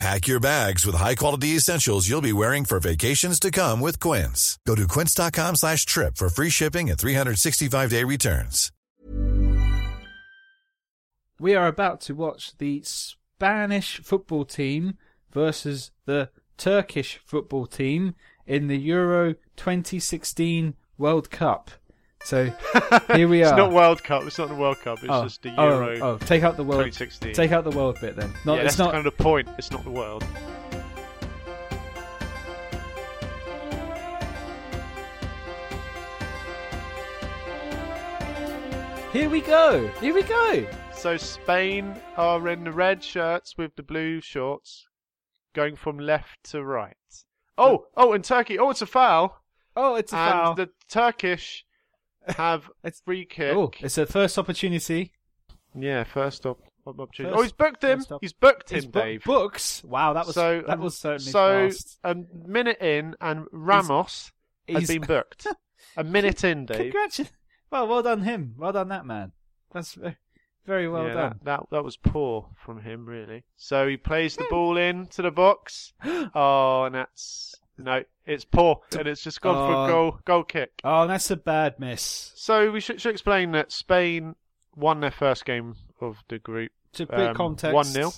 Pack your bags with high-quality essentials you'll be wearing for vacations to come with Quince. Go to quince.com slash trip for free shipping and 365-day returns. We are about to watch the Spanish football team versus the Turkish football team in the Euro 2016 World Cup. So here we are. It's not World Cup. It's not the World Cup. It's oh, just the oh, Euro Oh, take out the world. 2016. Take out the world bit then. Not, yeah, it's that's not. kind of the point. It's not the world. Here we go. Here we go. So Spain are in the red shirts with the blue shorts, going from left to right. Oh, oh, and Turkey. Oh, it's a foul. Oh, it's a and foul. the Turkish have It's- free kick. Oh, it's a first opportunity. Yeah, first opportunity. First- oh, he's booked him. He's booked him, It's bu- Dave. books. Wow, that was so that um, was certainly so fast. a minute in, and Ramos has He's- been booked. a minute in, Dave. Congratulations. Well, well done him. Well done that man. That's very, very well yeah, done. That, that that was poor from him, really. So he plays the ball in to the box. Oh, and that's no, it's poor, and it's just gone for Oh. a goal goal kick. Oh, that's a bad miss. So we should, should explain that Spain won their first game of the group, To bit Um, context. 1-0.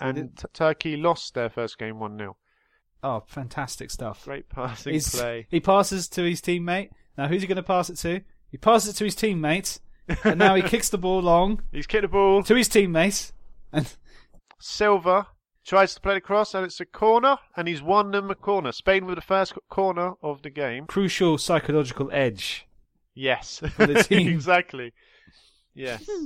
And t- Turkey lost their first game one 0 oh, fantastic stuff. Great passing He's- play. He passes to his teammate. Now, who's he going to pass it to? He passes it to his teammate, and now he kicks the ball long He's kicked the ball. to his teammate. And Silva tries to play the cross, and it's a corner, and he's won them a corner. Spain with the first corner of the game. crucial psychological edge. Yes, For the team. exactly. Yes.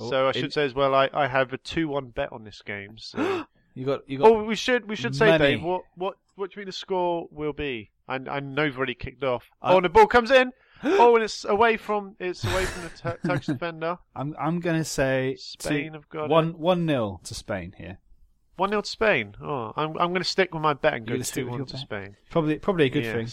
Oh, so I in- should say as well, I, I have a two-one bet on this game. So. You got, you got. oh, we should we should say. Dave, what what what do you think the score will be? I I know you've already kicked off. I- oh, and the ball comes in. oh, and it's away from it's away from the Tur- Turkish defender. I'm, I'm going to say Spain two- have got one, one nil to Spain here. One 0 to Spain. Oh, I'm I'm going to stick with my bet and go two one to bet? Spain. Probably, probably a good thing.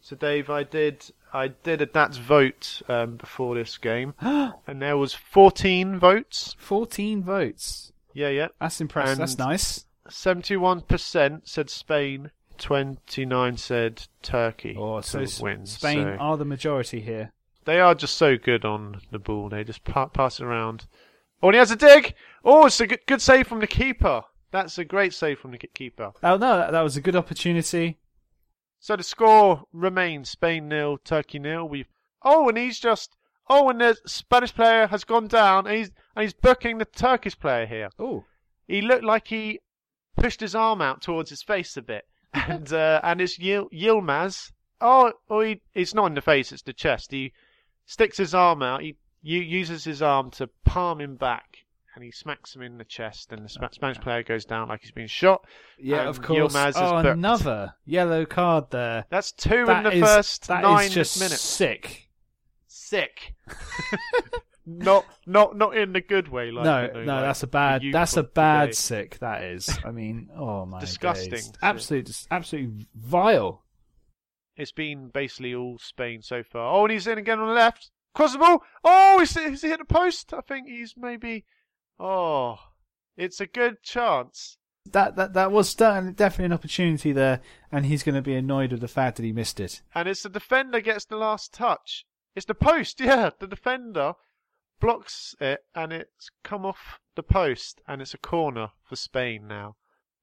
So Dave, I did I did a That's vote um, before this game, and there was 14 votes. 14 votes. Yeah, yeah. That's impressive. That's And- nice. 71% said Spain, 29 said Turkey Oh, so win. Spain So are the majority here. they are just so good on the ball. They just pa- pass it around. Oh, and he has a dig. Oh, it's a good, good save from the keeper. That's a great save from the keeper. Oh no, that, that was a good opportunity. So the score remains Spain nil, Turkey nil. We've oh, and he's just oh, and the Spanish player has gone down, and he's and he's booking the Turkish player here. Oh, He looked like he pushed his arm out towards his face a bit, and uh, and it's Yil- Yilmaz. Oh, oh, he, it's not in the face; it's the chest. He sticks his arm out. He u- uses his arm to palm him back, and he smacks him in the chest, and the Spa- Spanish player goes down like he's been shot. yeah, And of course. Yilmaz is Oh, booked. another yellow card there. That's two That in the is- first that nine is just minutes. sick. Sick. not not not in the good way. Like no, you know, no, like that's a bad. That's a bad today. sick. That is. I mean, oh my god. Disgusting. days. Absolute, just absolutely vile. It's been basically all Spain so far. Oh, and he's in again on the left. Cross the ball. Oh, he's, he's hit the post. I think he's maybe. Oh, it's a good chance. That that that was definitely an opportunity there, and he's going to be annoyed with the fact that he missed it. And it's the defender gets the last touch. It's the post. Yeah, the defender blocks it, and it's come off the post, and it's a corner for Spain now.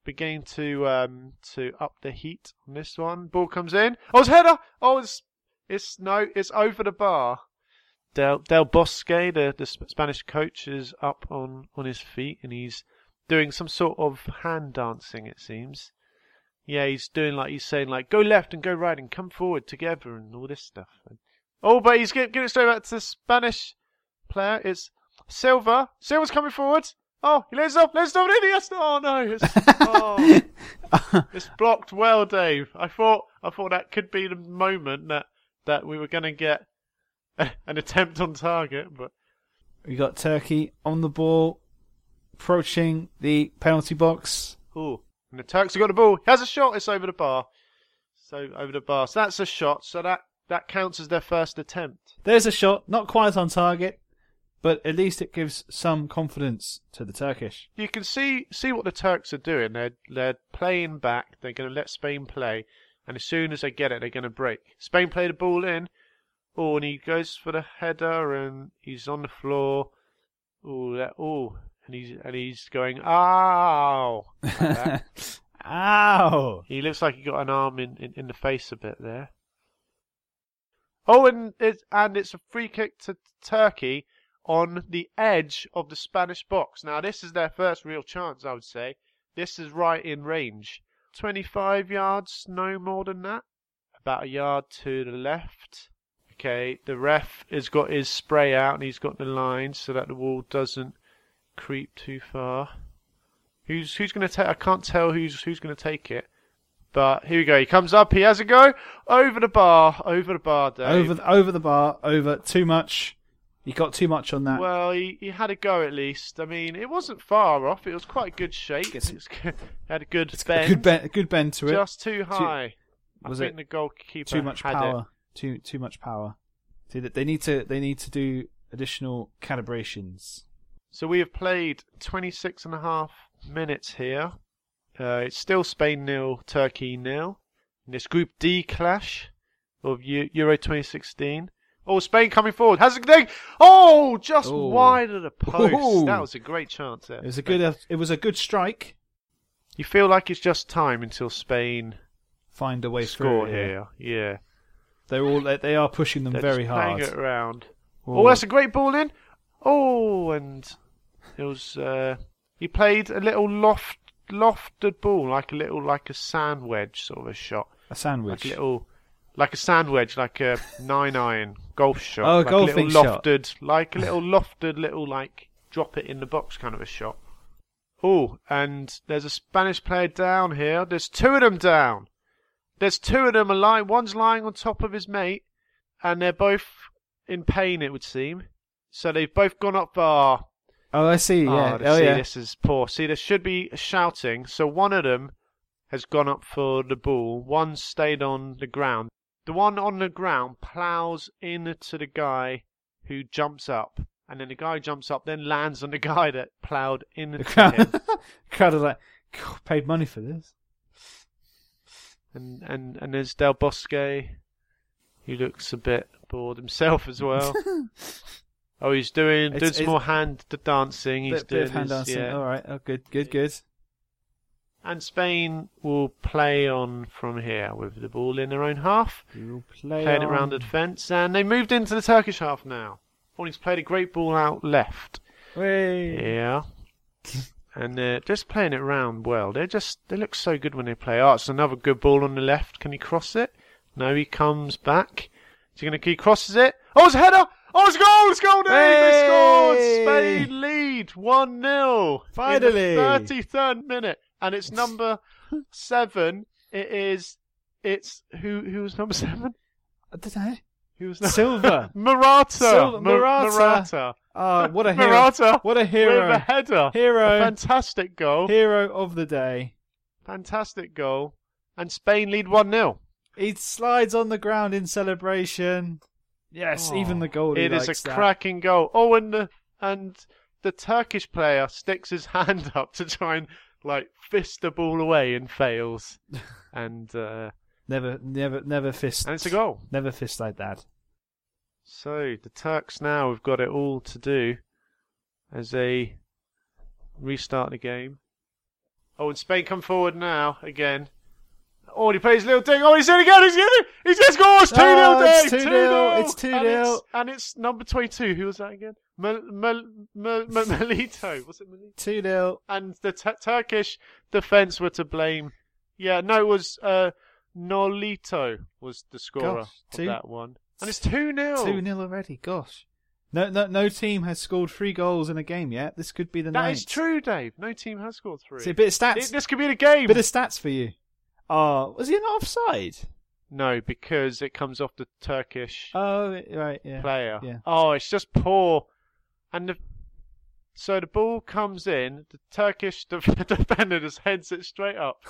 Beginning to um to up the heat on this one. Ball comes in. Oh, it's header. Oh, it's it's no, it's over the bar. Del Del Bosque, the the Spanish coach, is up on on his feet, and he's doing some sort of hand dancing. It seems. Yeah, he's doing like he's saying like go left and go right and come forward together and all this stuff. And, oh, but he's giving, it straight back to the Spanish player. It's Silva. Silva's coming forward. Oh, he lays it off. Lays it off. Yes. Oh no. It's, oh, it's blocked well, Dave. I thought I thought that could be the moment that that we were going to get an attempt on target, but We got Turkey on the ball, approaching the penalty box. ooh, and the Turks have got the ball. He has a shot. It's over the bar. So over the bar. So that's a shot. So that that counts as their first attempt. There's a shot, not quite on target, but at least it gives some confidence to the Turkish. You can see see what the Turks are doing. They're they're playing back. They're going to let Spain play, and as soon as they get it, they're going to break. Spain play the ball in. Oh, and he goes for the header, and he's on the floor. Oh, that oh, and he's and he's going ow. like. Ow! He looks like he got an arm in, in, in the face a bit there. Oh, and it's and it's a free kick to Turkey on the edge of the Spanish box. Now this is their first real chance, I would say. This is right in range. 25 yards, no more than that. About a yard to the left. Okay, the ref has got his spray out and he's got the line so that the wall doesn't creep too far. Who's who's going to take? I can't tell who's who's going to take it. But here we go. He comes up. He has a go over the bar. Over the bar, Dave. Over the, over the bar, over too much. He got too much on that. Well, he, he had a go at least. I mean, it wasn't far off. It was quite a good shape. Gets- It was good- had a good It's bend. a good bend, a good bend to it. Just too high. was I think it the goalkeeper too much power. Too too much power. See that they need to they need to do additional calibrations. So we have played 26 and a half minutes here. Uh, it's still Spain nil, Turkey nil. In this Group D clash of Eu- Euro 2016. Oh, Spain coming forward. Has a thing. Oh, just Oh. wide of the post. Ooh. That was a great chance there. It was a good it was a good strike. You feel like it's just time until Spain Find a way score through here. Yeah. They're all they, are pushing them They're very just hard. playing it around. Oh. Oh, that's a great ball in. Oh, and it was. Uh, he played a little loft, lofted ball, like a little, like a sand wedge sort of a shot, a sandwich. like a little, like a sand wedge, like a nine iron golf shot. Oh, like golfing a little lofted, like a little lofted, little like drop it in the box kind of a shot. Oh, and there's a Spanish player down here. There's two of them down. There's two of them alive. One's lying on top of his mate, and they're both in pain. It would seem. So they've both gone up bar. oh, I see. Ah, yeah. Oh, Oh, see, yeah. this is poor. See, there should be shouting. So one of them has gone up for the ball. One stayed on the ground. The one on the ground plows into the guy who jumps up, and then the guy jumps up, then lands on the guy that ploughed into The him. crowd are like, paid money for this. And and and there's Del Bosque, who looks a bit bored himself as well. oh, he's doing It's- doing some it's- more hand dancing. He's Bit, bit doing of hand his- dancing. yeah. All right. Oh, good, good, good. And Spain will play on from here with the ball in their own half, play playing it on. round the defence, and they moved into the Turkish half now. He's played a great ball out left. Yeah. And they're just playing it round well. They just they look so good when they play. Oh, it's another good ball on the left. Can he cross it? No, he comes back. Is he gonna he crosses it? Oh, it's a header! Oh, it's a goal! It's a goal! Dave! They scored! Hey! Spain lead one 0 Finally! thirty third minute, and it's number seven. It is. It's who? Who was number seven? I don't know. Who was number Silva. Morata. Silva- Morata. Morata. Oh, what a hero! Morata. What a hero. With a header. Hero. A fantastic goal. Hero of the day. Fantastic goal. And Spain lead 1 0. He slides on the ground in celebration. Yes, even the goalie It is a that. cracking goal. Oh, and the, and the Turkish player sticks his hand up to try and like fist the ball away and fails. and uh, Never, never, never fist. and it's a goal. Never fist like that. So the Turks now have got it all to do as they restart the game. Oh, and Spain come forward now again. Oh, he plays a little thing. Oh, he's in again. He's in. He's just scores. Two 0 Oh, Dave. 2-0, 2-0. it's 2-0. And it's, and it's number twenty-two. Who was that again? Mel, Mel, Mel, Mel, Melito. Was it Melito? 2 0. And the t- Turkish defense were to blame. Yeah, no, it was uh, Nolito was the scorer Gosh, of that one. And it's two 0 2 0 already. Gosh. No, no, no team has scored three goals in a game yet. This could be the That ninth. is true, Dave. No team has scored three. See, a bit of stats. It- this could be the game. bit of stats for you. Oh, was he not offside? No, because it comes off the Turkish Oh, right, yeah. player. yeah. Oh, it's just poor. And the, so the ball comes in, the Turkish defender just heads it straight up,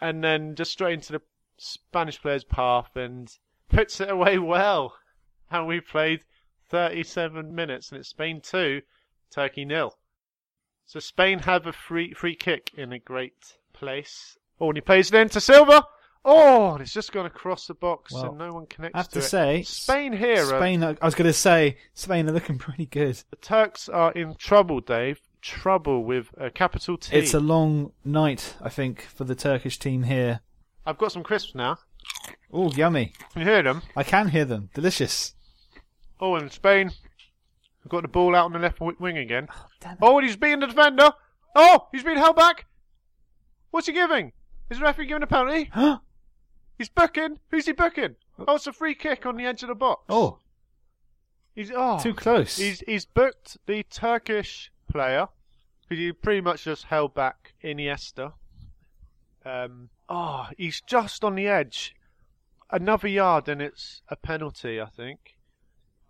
and then just straight into the Spanish player's path and puts it away well. And we played 37 minutes, and it's Spain two, Turkey nil. So Spain have a free free kick in a great place. Oh, and he plays it into Silva. Oh, and it's just gone across the box, Well, and no one connects I have to to say, Spain here. Spain, I was going to say, Spain are looking pretty good. the Turks are in trouble, Dave. Trouble with a capital T. It's a long night, I think, for the Turkish team here. I've got some crisps now. Oh, yummy. Can you hear them? I can hear them. Delicious. Oh, and Spain have got the ball out on the left wing again. Oh, it. Oh, and he's beating the defender. Oh, he's been held back. What's he giving? Is the referee giving a penalty? He's booking. Who's he booking? Oh, it's a free kick on the edge of the box. oh, he's oh, too close. He's he's booked the Turkish player because he pretty much just held back Iniesta. Um, oh, he's just on the edge. Another yard and it's a penalty, I think.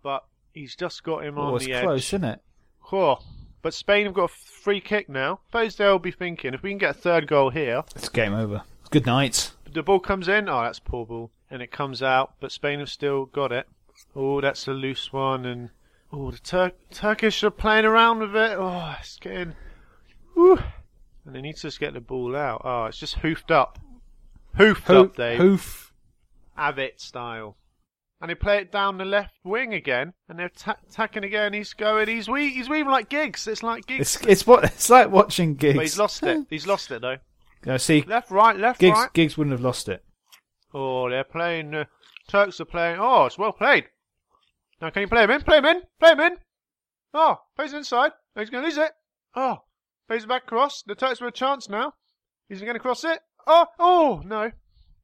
But he's just got him on oh, it's the close, edge. isn't it? Cool. But Spain have got a free kick now. Suppose they'll be thinking if we can get a third goal here, It's game over. Good night. the ball comes in. Oh, that's poor ball, and it comes out. But Spain have still got it. Oh, that's a loose one, and oh, the Tur- Turkish are playing around with it. Oh, it's getting. Woo. And they need to just get the ball out. Oh, it's just hoofed up, hoofed Ho- up, Dave. hoof. Avit style. And they play it down the left wing again, and they're ta- attacking again. He's going. He's we- He's weaving like Giggs. It's like Giggs. It's it's what it's like watching Giggs. But he's lost it. He's lost it though. No, see, Left, right, left, Giggs right. Giggs wouldn't have lost it. Oh, they're playing. Uh, Turks are playing. Oh, it's well played. Now, can you play him in? Play him in. Play him in. Oh, plays it inside. Oh, he's going to lose it. Oh, plays it back across. The Turks have a chance now. Is he going to cross it? Oh, oh, no.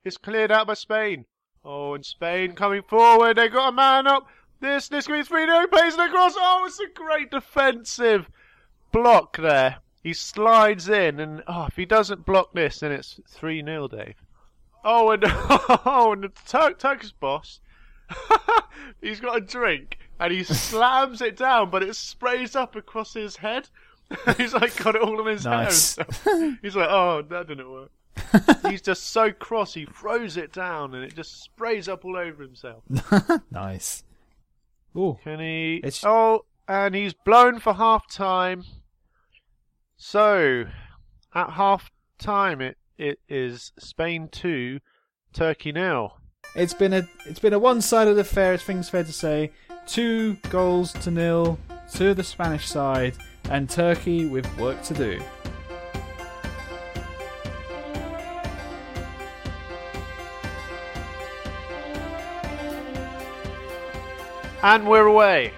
It's cleared out by Spain. Oh, and Spain coming forward. They've got a man up. This, this could be 3 0. Plays it across. Oh, it's a great defensive block there. He slides in, and oh, if he doesn't block this, then it's 3 0, Dave. Oh, and oh, and the Tur- Turkish boss, he's got a drink and he slams it down, but it sprays up across his head. he's like got it all in his Nice. hair. He's like, oh, that didn't work. he's just so cross, he throws it down and it just sprays up all over himself. nice. Oh, Can he? It's- Oh, and he's blown for half time. So, at half time, it, it is Spain 2, Turkey nil. It's been a it's been a one-sided affair. I think it's fair to say. Two goals to nil to the Spanish side, and Turkey with work to do. And we're away.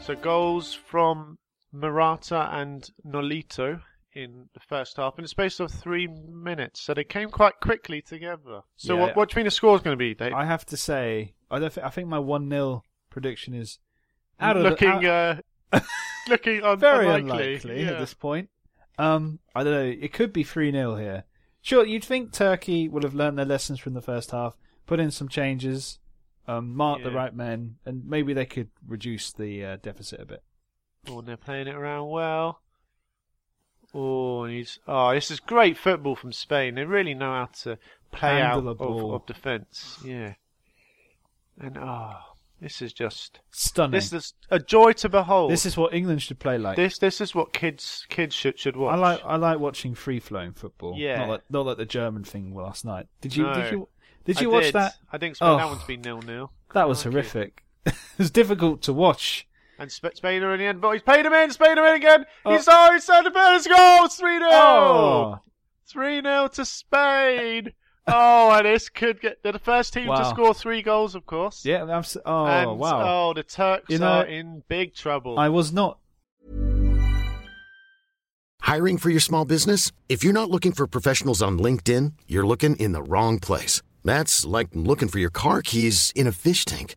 So goals from Morata and Nolito in the first half in the space of three minutes. So they came quite quickly together. So Yeah. what, what do you think the score's going to be, Dave? I have to say, I don't. Thi- I think my one 0 prediction is out of looking, the, out- uh, looking un- very unlikely. unlikely Yeah. at this point. Um, I don't know. It could be three 0 here. Sure, you'd think Turkey would have learned their lessons from the first half, put in some changes, um, mark the right men, and maybe they could reduce the uh, deficit a bit. Oh, and they're playing it around well. Oh, he's oh, this is great football from Spain. They really know how to play Handle out of, of defence. Yeah, and oh, this is just Stunning. this is a joy to behold. This is what England should play like. this this is what kids kids should should watch. I like I like watching free flowing football. Yeah. Not like not like the German thing last night. Did you No. did you did I you watch did. that? I that Oh. one to be nil nil. That was horrific. it was difficult to watch. And Sp- Spain are in the end, but he's paid him in. Spain are in again. Oh. He's oh, he's had a better goal. Three 0 Oh, 3 0 to Spain. Oh, and this could get. They're the first team to score three goals, of course. yeah. I'm, s- oh and, wow. Oh, the Turks You know, are in big trouble. I was not Hiring for your small business? If you're not looking for professionals on LinkedIn, you're looking in the wrong place. That's like looking for your car keys in a fish tank.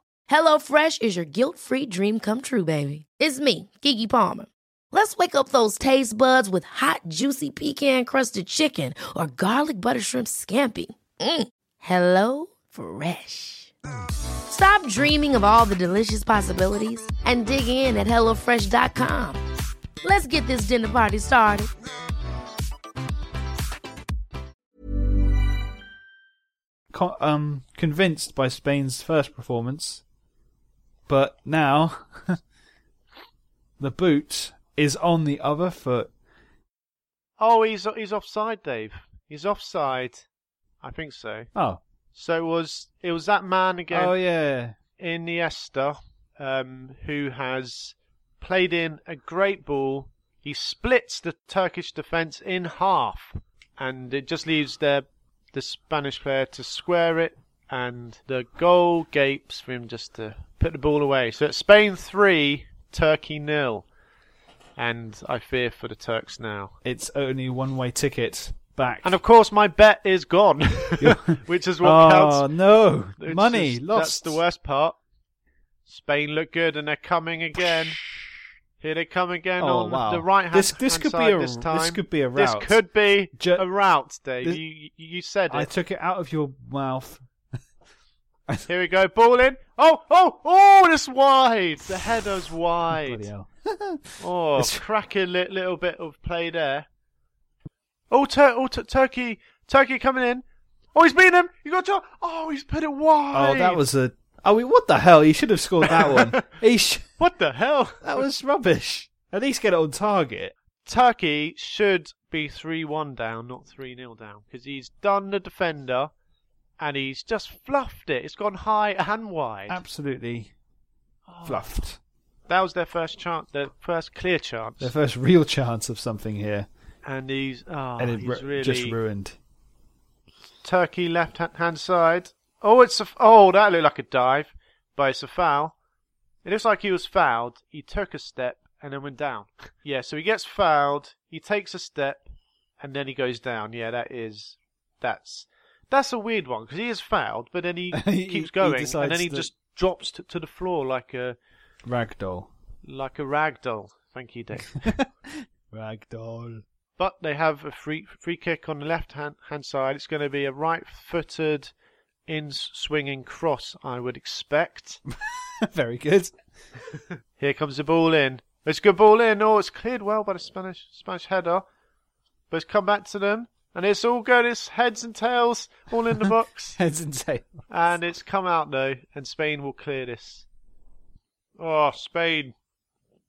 HelloFresh is your guilt-free dream come true, baby. It's me, Gigi Palmer. Let's wake up those taste buds with hot, juicy pecan-crusted chicken or garlic butter shrimp scampi. Mm. Hello Fresh. Stop dreaming of all the delicious possibilities and dig in at HelloFresh.com. Let's get this dinner party started. Co- um, convinced by Spain's first performance, but now the boot is on the other foot. Oh, he's he's offside, Dave. He's offside. I think so. Oh, So it was it was that man again, oh yeah. Iniesta, um, who has played in a great ball. He splits the Turkish defence in half, and it just leaves the the Spanish player to square it, and the goal gapes for him just to put the ball away. So it's Spain three, Turkey nil, and I fear for the Turks now. It's only one way ticket back. And of course, my bet is gone, which is what oh counts. no, It's money just- lost. That's the worst part. Spain look good, and they're coming again. Here they come again Oh, on wow. the right hand This- this could be a- this this could be a route. This could be Ju- a route, Dave. This- you- you said it. I took it out of your mouth. Here we go. Ball in. Oh, oh, oh! It's wide. The header's wide. Oh, It's- cracking li- little bit of play there. Oh, tur- oh tur- Turkey, Turkey coming in. Oh, he's beaten him. You got to. Oh, he's put it wide. Oh, that was a. Oh, wait, what the hell? He should have scored that one. he sh- What the hell? that was rubbish. At least get it on target. Turkey should be 3 1 down, not 3 0 down, because he's done the defender and he's just fluffed it. It's gone high and wide. Absolutely Oh. fluffed. That was their first chance, their first clear chance. Their first real chance of something here, and he's, oh, and it he's ru- really. just ruined. Turkey left hand side. Oh, it's a. Oh, that looked like a dive, but it's a foul. It looks like he was fouled. He took a step and then went down. Yeah, so he gets fouled. He takes a step and then he goes down. Yeah, that is. That's. That's a weird one because he is fouled, but then he He- keeps he going and then he that- just drops to, to the floor like a Ragdoll. like a rag doll. Thank you, Dave. Ragdoll. But they have a free free kick on the left hand, hand side. It's going to be a right footed in swinging cross, I would expect. Very good. Here comes the ball in. It's a good ball in. Oh, it's cleared well by the Spanish Spanish header. But it's come back to them. And it's all good. It's heads and tails all in the box. Heads and tails. and it's come out though. And Spain will clear this. Oh, Spain.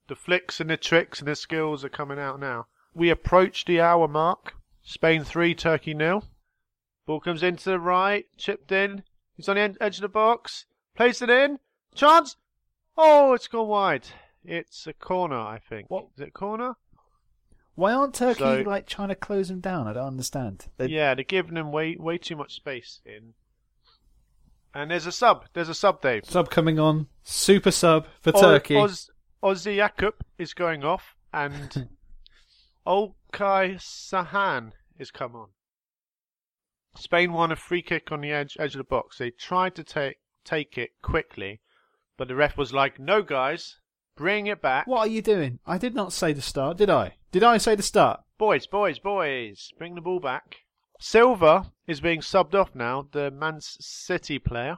The flicks and the tricks and the skills are coming out now. We approach the hour mark. Spain 3, Turkey nil. Ball comes into the right, chipped in. He's on the edge of the box. Plays it in. Chance. Oh, it's gone wide. It's a corner, I think. What? Is it a corner? Why aren't Turkey So- like trying to close them down? I don't understand. They- Yeah, they're giving them way way too much space in. And there's a sub. There's a sub, Dave. Sub coming on. Super sub for O- Turkey. Oz, Ozzy Yakup is going off, and Olcay Sahan is come on. Spain won a free kick on the edge edge of the box. They tried to take take it quickly, but the ref was like, "No, guys, bring it back, What are you doing? I did not say the start, did I? Did I say the start? boys, boys, boys, bring the ball back." Silva is being subbed off now. The Man City player.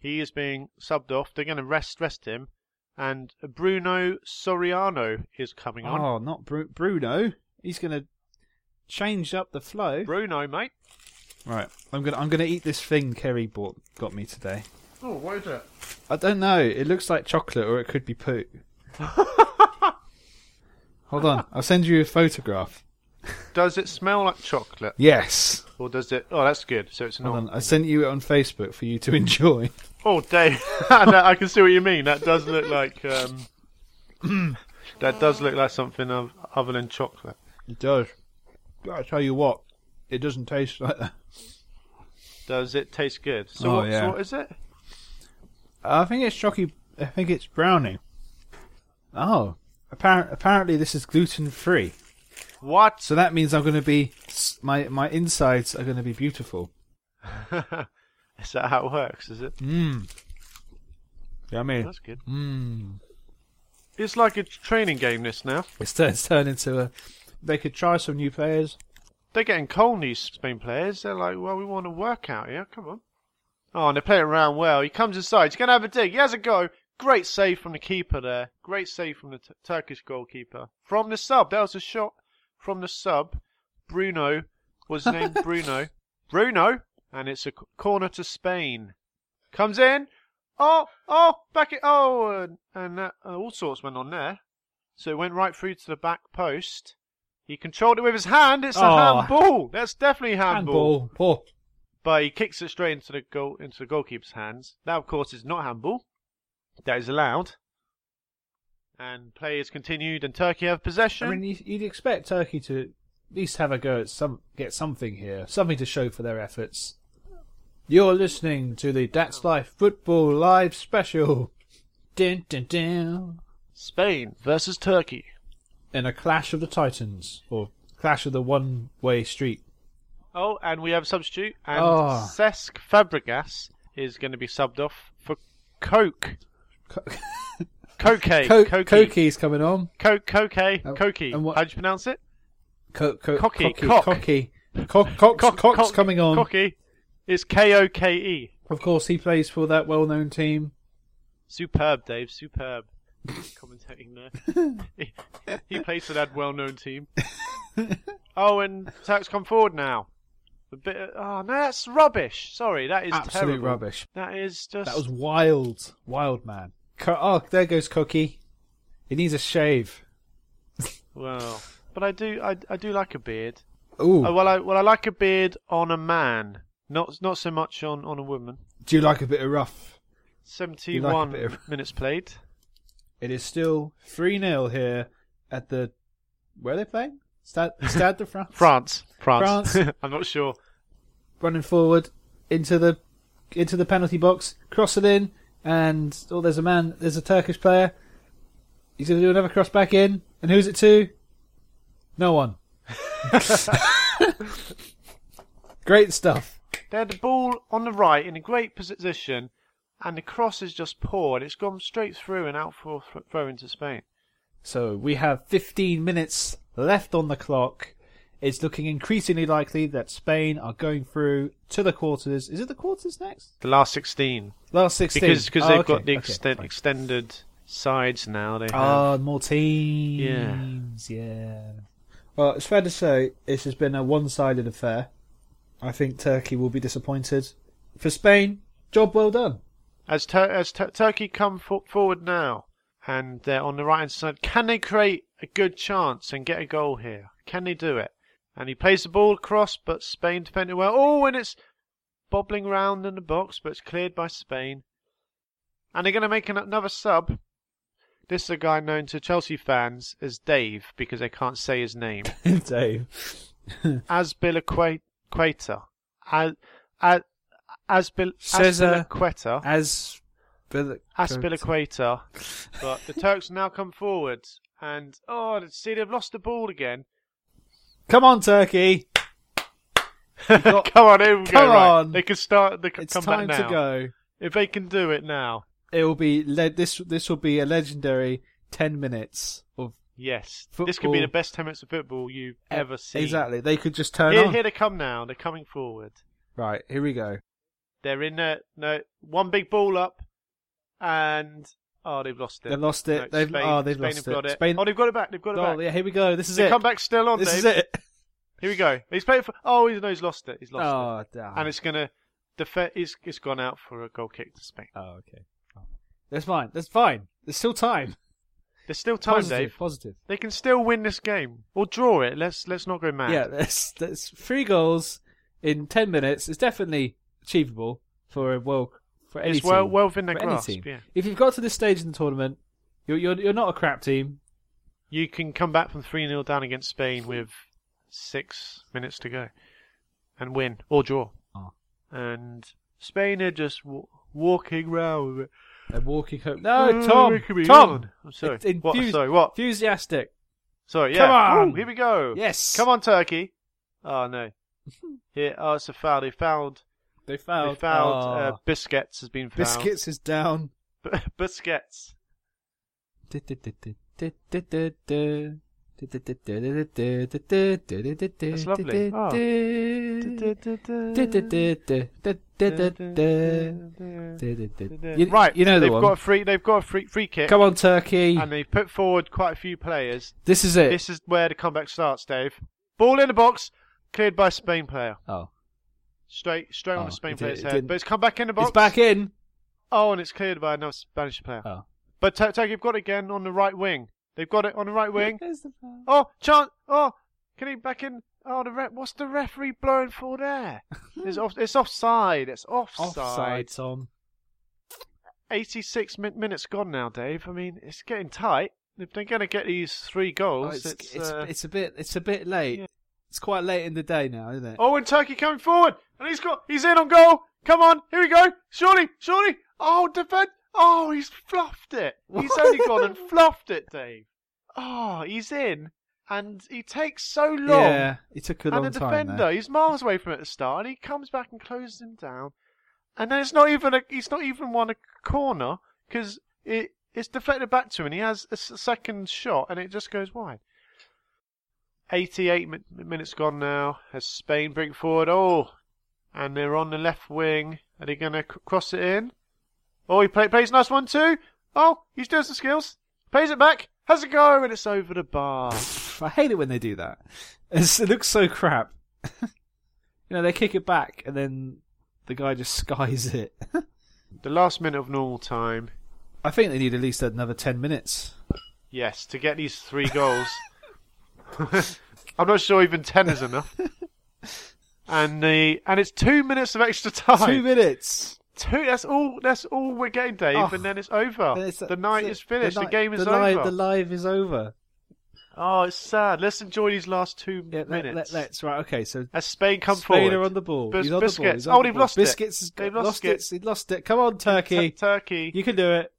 He is being subbed off. They're going to rest rest him, and Bruno Soriano is coming on. Oh, not Bru- Bruno. He's going to change up the flow. Bruno, mate. right, I'm gonna I'm gonna eat this thing Kerry bought got me today. Oh, what is it? I don't know. It looks like chocolate, or it could be poo. Hold on, I'll send you a photograph. Does it smell like chocolate, Yes. or does it? Oh, that's good. So it's Hold not. on, I sent you it on Facebook for you to enjoy. Oh, Dave, No, I can see what you mean. That does look like. Um, that does look like something of, other than chocolate. It does. I tell you what, it doesn't taste like that. Does it taste good? So, Oh, what, yeah. so what is it? I think it's chocky. I think it's brownie. Oh, apparent, apparently this is gluten free. What? So that means I'm going to be my my insides are going to be beautiful. is that how it works? Is it? Mmm. Yeah, I mean, That's good. mmm. It's like a training game. This now. It's, tur- it's turned into a. They could try some new players. They're getting cold. These Spain players. They're like, well, we want to work out here. Come on. Oh, and they're playing around well. He comes inside. He's going to have a dig. He has a go. Great save from the keeper there. Great save from the t- Turkish goalkeeper. From the sub. That was a shot from the sub. Bruno was named Bruno. Bruno. And it's a c- corner to Spain. Comes in. Oh, oh, back it. Oh, and, and uh, all sorts went on there. So it went right through to the back post. He controlled it with his hand. It's a Oh. handball. That's definitely handball. Handball. Poor. But he kicks it straight into the goal into the goalkeeper's hands. That, of course, is not handball. That is allowed. And play is continued, and Turkey have possession. I mean, you- you'd expect Turkey to at least have a go at some, get something here, something to show for their efforts. You're listening to the That's Life Football Live Special. Dun, dun, dun. Spain versus Turkey. In a clash of the Titans, or clash of the one-way street. Oh, and we have a substitute, and Oh. Cesc Fabregas is going to be subbed off for Coke. Co- Coke. Co- Coke. Koki's coming on. Coke. Coke. Oh, Coke. and what- How do you pronounce it? Co- co- Cocky, Cocky. cock. Cocky. Cock, Cox, Cock- Cox cock- coming on. Cocky. It's K O K E. Of course, he plays for that well-known team. Superb, Dave. Superb. Commentating there. he, he plays for that well-known team. oh, and Turks come forward now. A bit. Of, oh no, that's rubbish. Sorry, that is Absolute terrible. rubbish. That is just. That was wild, wild man. Co- oh, there goes Cookie. He needs a shave. well. But I do, I, I do like a beard. Ooh, Oh, well, I well I like a beard on a man, not not so much on, on a woman. do you like a bit of rough? Seventy-one bit of- minutes played. It is still three 0 here at the where are they playing? Stade, Stade de France. France, France. France. I'm not sure. Running forward into the into the penalty box, cross it in, and oh, there's a man. There's a Turkish player. He's going to do another cross back in, and who's it to? No one. Great stuff. They had the ball on the right in a great position, and the cross is just poor, and it's gone straight through and out for th- throw into Spain. So we have 15 minutes left on the clock. It's looking increasingly likely that Spain are going through to the quarters. Is it the quarters next? The last 16. Last 16. Because cause Oh, they've okay, got the okay, exten- fine. extended sides now. They have. Ah, more teams. Yeah. yeah. Well, it's fair to say this has been a one-sided affair. I think Turkey will be disappointed. For Spain, job well done. As, Tur- as Tur- Turkey come fo- forward now, and they're on the right hand side, can they create a good chance and get a goal here? Can they do it? And he plays the ball across, but Spain defended well. Oh, and it's bobbling round in the box, but it's cleared by Spain. And they're going to make an- another sub. This is a guy known to Chelsea fans as Dave because they can't say his name. Dave. Azpilicueta. As, as, Azpil, Cesar- Azpilicueta. As Bill- Aspilicueta. but the Turks now come forward. And, oh, see, they've lost the ball again. Come on, Turkey. got- come on, here we go. Come right. on. They can start, they can It's come time back now. to go. If they can do it now. It will be le- this. This will be a legendary ten minutes of Yes. This could be the best 10 minutes of football you've ever seen. exactly. They could just turn Here, on. here they come now. They're coming forward. Right here we go. They're in there. No, one big ball up. And, oh, they've lost it. They've lost it. No, they've Spain, oh they've Spain lost have got it. Spain. Oh, they've got it back. They've got it Oh, back. yeah, here we go. This is they it. come back still on, this Dave. is it. Here we go. He's playing for. Oh, he's, no, he's lost it. He's lost oh, it. Oh, damn. and it's gonna def- it's, it's gone out for a goal kick to Spain. Oh, okay. Oh. That's fine. That's fine. There's still time. There's still time, positive. Dave. Positive. They can still win this game or draw it. Let's let's not go mad. Yeah, there's, there's three goals in ten minutes. It's definitely achievable for a world for any it's well team. well within their grasp. Yeah, If you've got to this stage in the tournament, you're you're, you're not a crap team. you can come back from three 0 down against Spain with six minutes to go. and win or draw. Oh. And Spain are just wa- walking round with it. They're walking home. No, Oh, Tom. Tom. I'm sorry. What? Sorry, what? Enthusiastic. Sorry, yeah. Come on. Ooh, here we go. Yes. Come on, Turkey. Oh, no. Here, oh, it's a foul. They fouled. They fouled. They fouled. Oh. Uh, Biscuits has been fouled. Biscuits is down. Biscuits. That's lovely. Oh. You- right, you know they've one. got a free. They've got a free free kick, Come on, Turkey. and they've put forward quite a few players. This is it. This is where the comeback starts, Dave. Ball in the box, cleared by Spain player. Oh, Straight, straight on Oh, the Spain player's it head, but it's come back in the box. it's back in. Oh, and it's cleared by another Spanish player. Oh, But Tur- Turkey have got it again on the right wing. They've got it on the right wing. The. Oh, chance! Oh, can he back in? Oh, the ref, what's the referee blowing for there? it's off. It's offside. It's offside. Offside, Tom. 86 min- minutes gone now, Dave. I mean, it's getting tight. If they're going to get these three goals, Oh, it's, it's, it's, uh, it's a bit it's a bit late. Yeah. It's quite late in the day now, isn't it? Oh, and Turkey coming forward, and he's got, he's in on goal. Come on, here we go. Surely, surely. Oh, defend. Oh, he's fluffed it. He's only gone and fluffed it, Dave. Oh, he's in, and he takes so long. yeah, it took a long time. and the time. defender, there. he's miles away from it at the start, and he comes back and closes him down. And then it's not even a, he's not even won a corner because it it's deflected back to him, and he has a second shot, and it just goes wide. 88 mi- minutes gone now as Spain bring forward. Oh, and they're on the left wing. Are they going to c- cross it in? Oh, he play, plays a nice one too. Oh, he's doing some skills. Plays it back. Has a go, and it's over the bar. I hate it when they do that. It's, it looks so crap. you know, they kick it back and then the guy just skies it. The last minute of normal time. I think they need at least another ten minutes. Yes, to get these three goals. I'm not sure even ten is enough. And the and it's two minutes of extra time. Two minutes. Two- That's all. That's all we're getting, Dave. Oh. and then it's over. Then it's- uh, the night is finished. The, night- game is the over. Live, the live is over. Oh, it's sad. Let's enjoy these last two Yeah, let, minutes. let, us right. Okay, so As Spain come Spain forward. are on the ball. On the ball. Biscuits. He's on Oh, the they've ball. lost it. Biscuits has They've got- lost it. it. He lost it. Come on, Turkey. Tur- Turkey. You can do it.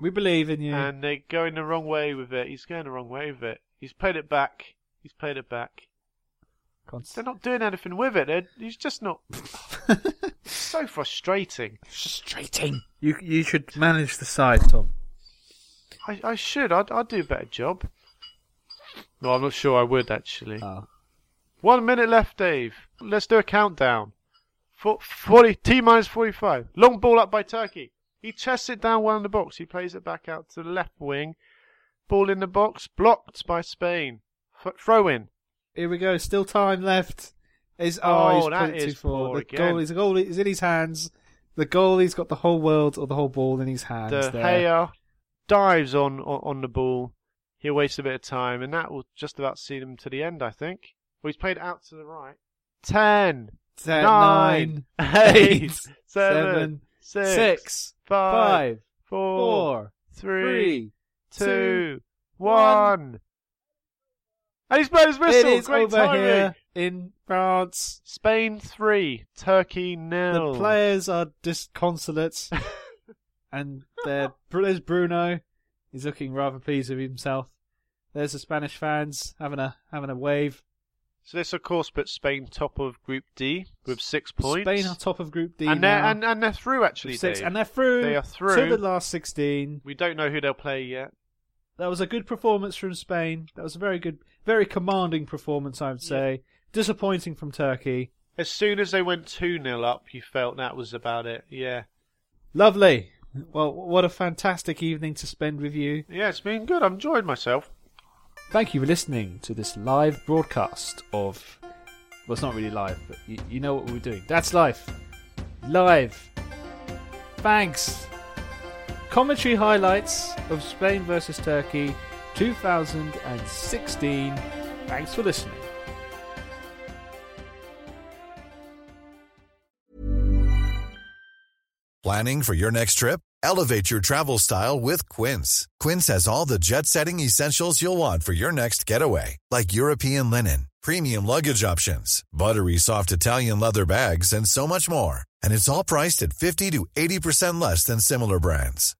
We believe in you. and they're going the wrong way with it. He's going the wrong way with it. He's played it back. He's played it back. Const- They're not doing anything with it. They're, he's just not. It's so frustrating. Frustrating. You you should manage the side, Tom. I, I should. I'd, I'd do a better job. No, I'm not sure I would actually. Oh. One minute left, Dave. Let's do a countdown. For, 40, T minus 45. Long ball up by Turkey. He chests it down well in the box. He plays it back out to the left wing. Ball in the box. Blocked by Spain. F- throw in. Here we go. Still time left. Oh, is Oh, oh, that is poor The again. goalie's the goalie is in his hands. The goalie's got the whole world or the whole ball in his hands. De there. Gea dives on, on on the ball. He'll waste a bit of time, and that will just about see them to the end, I think. Well, he's played out to the right. Ten, Ten, nine, nine, eight, eight, seven, seven, six, six, five, five, four, four, three, three. Two, one. one. And he's blown his whistle. It is Great over timing. here in France. Spain three, Turkey nil. The players are disconsolate, and there- there's Bruno. He's looking rather pleased with himself. There's the Spanish fans having a having a wave. So this, of course, puts Spain top of Group D with six points. Spain are top of Group D and they're now. and, and they're through actually. six, Dave. and they're through. They are through. to the last sixteen. We don't know who they'll play yet. That was a good performance from Spain. That was a very good, very commanding performance, I would say. Disappointing from Turkey. As soon as they went 2 0 up, you felt that was about it. Yeah. Lovely. Well, what a fantastic evening to spend with you. Yeah, it's been good. I've enjoyed myself. Thank you for listening to this live broadcast of. Well, it's not really live, but you, you know what we're doing. That's life. Live. Thanks. Commentary highlights of Spain versus Turkey 2016. Thanks for listening. Planning for your next trip? Elevate your travel style with Quince. Quince has all the jet setting essentials you'll want for your next getaway, like European linen, premium luggage options, buttery soft Italian leather bags, and so much more. And it's all priced at 50 to 80% less than similar brands.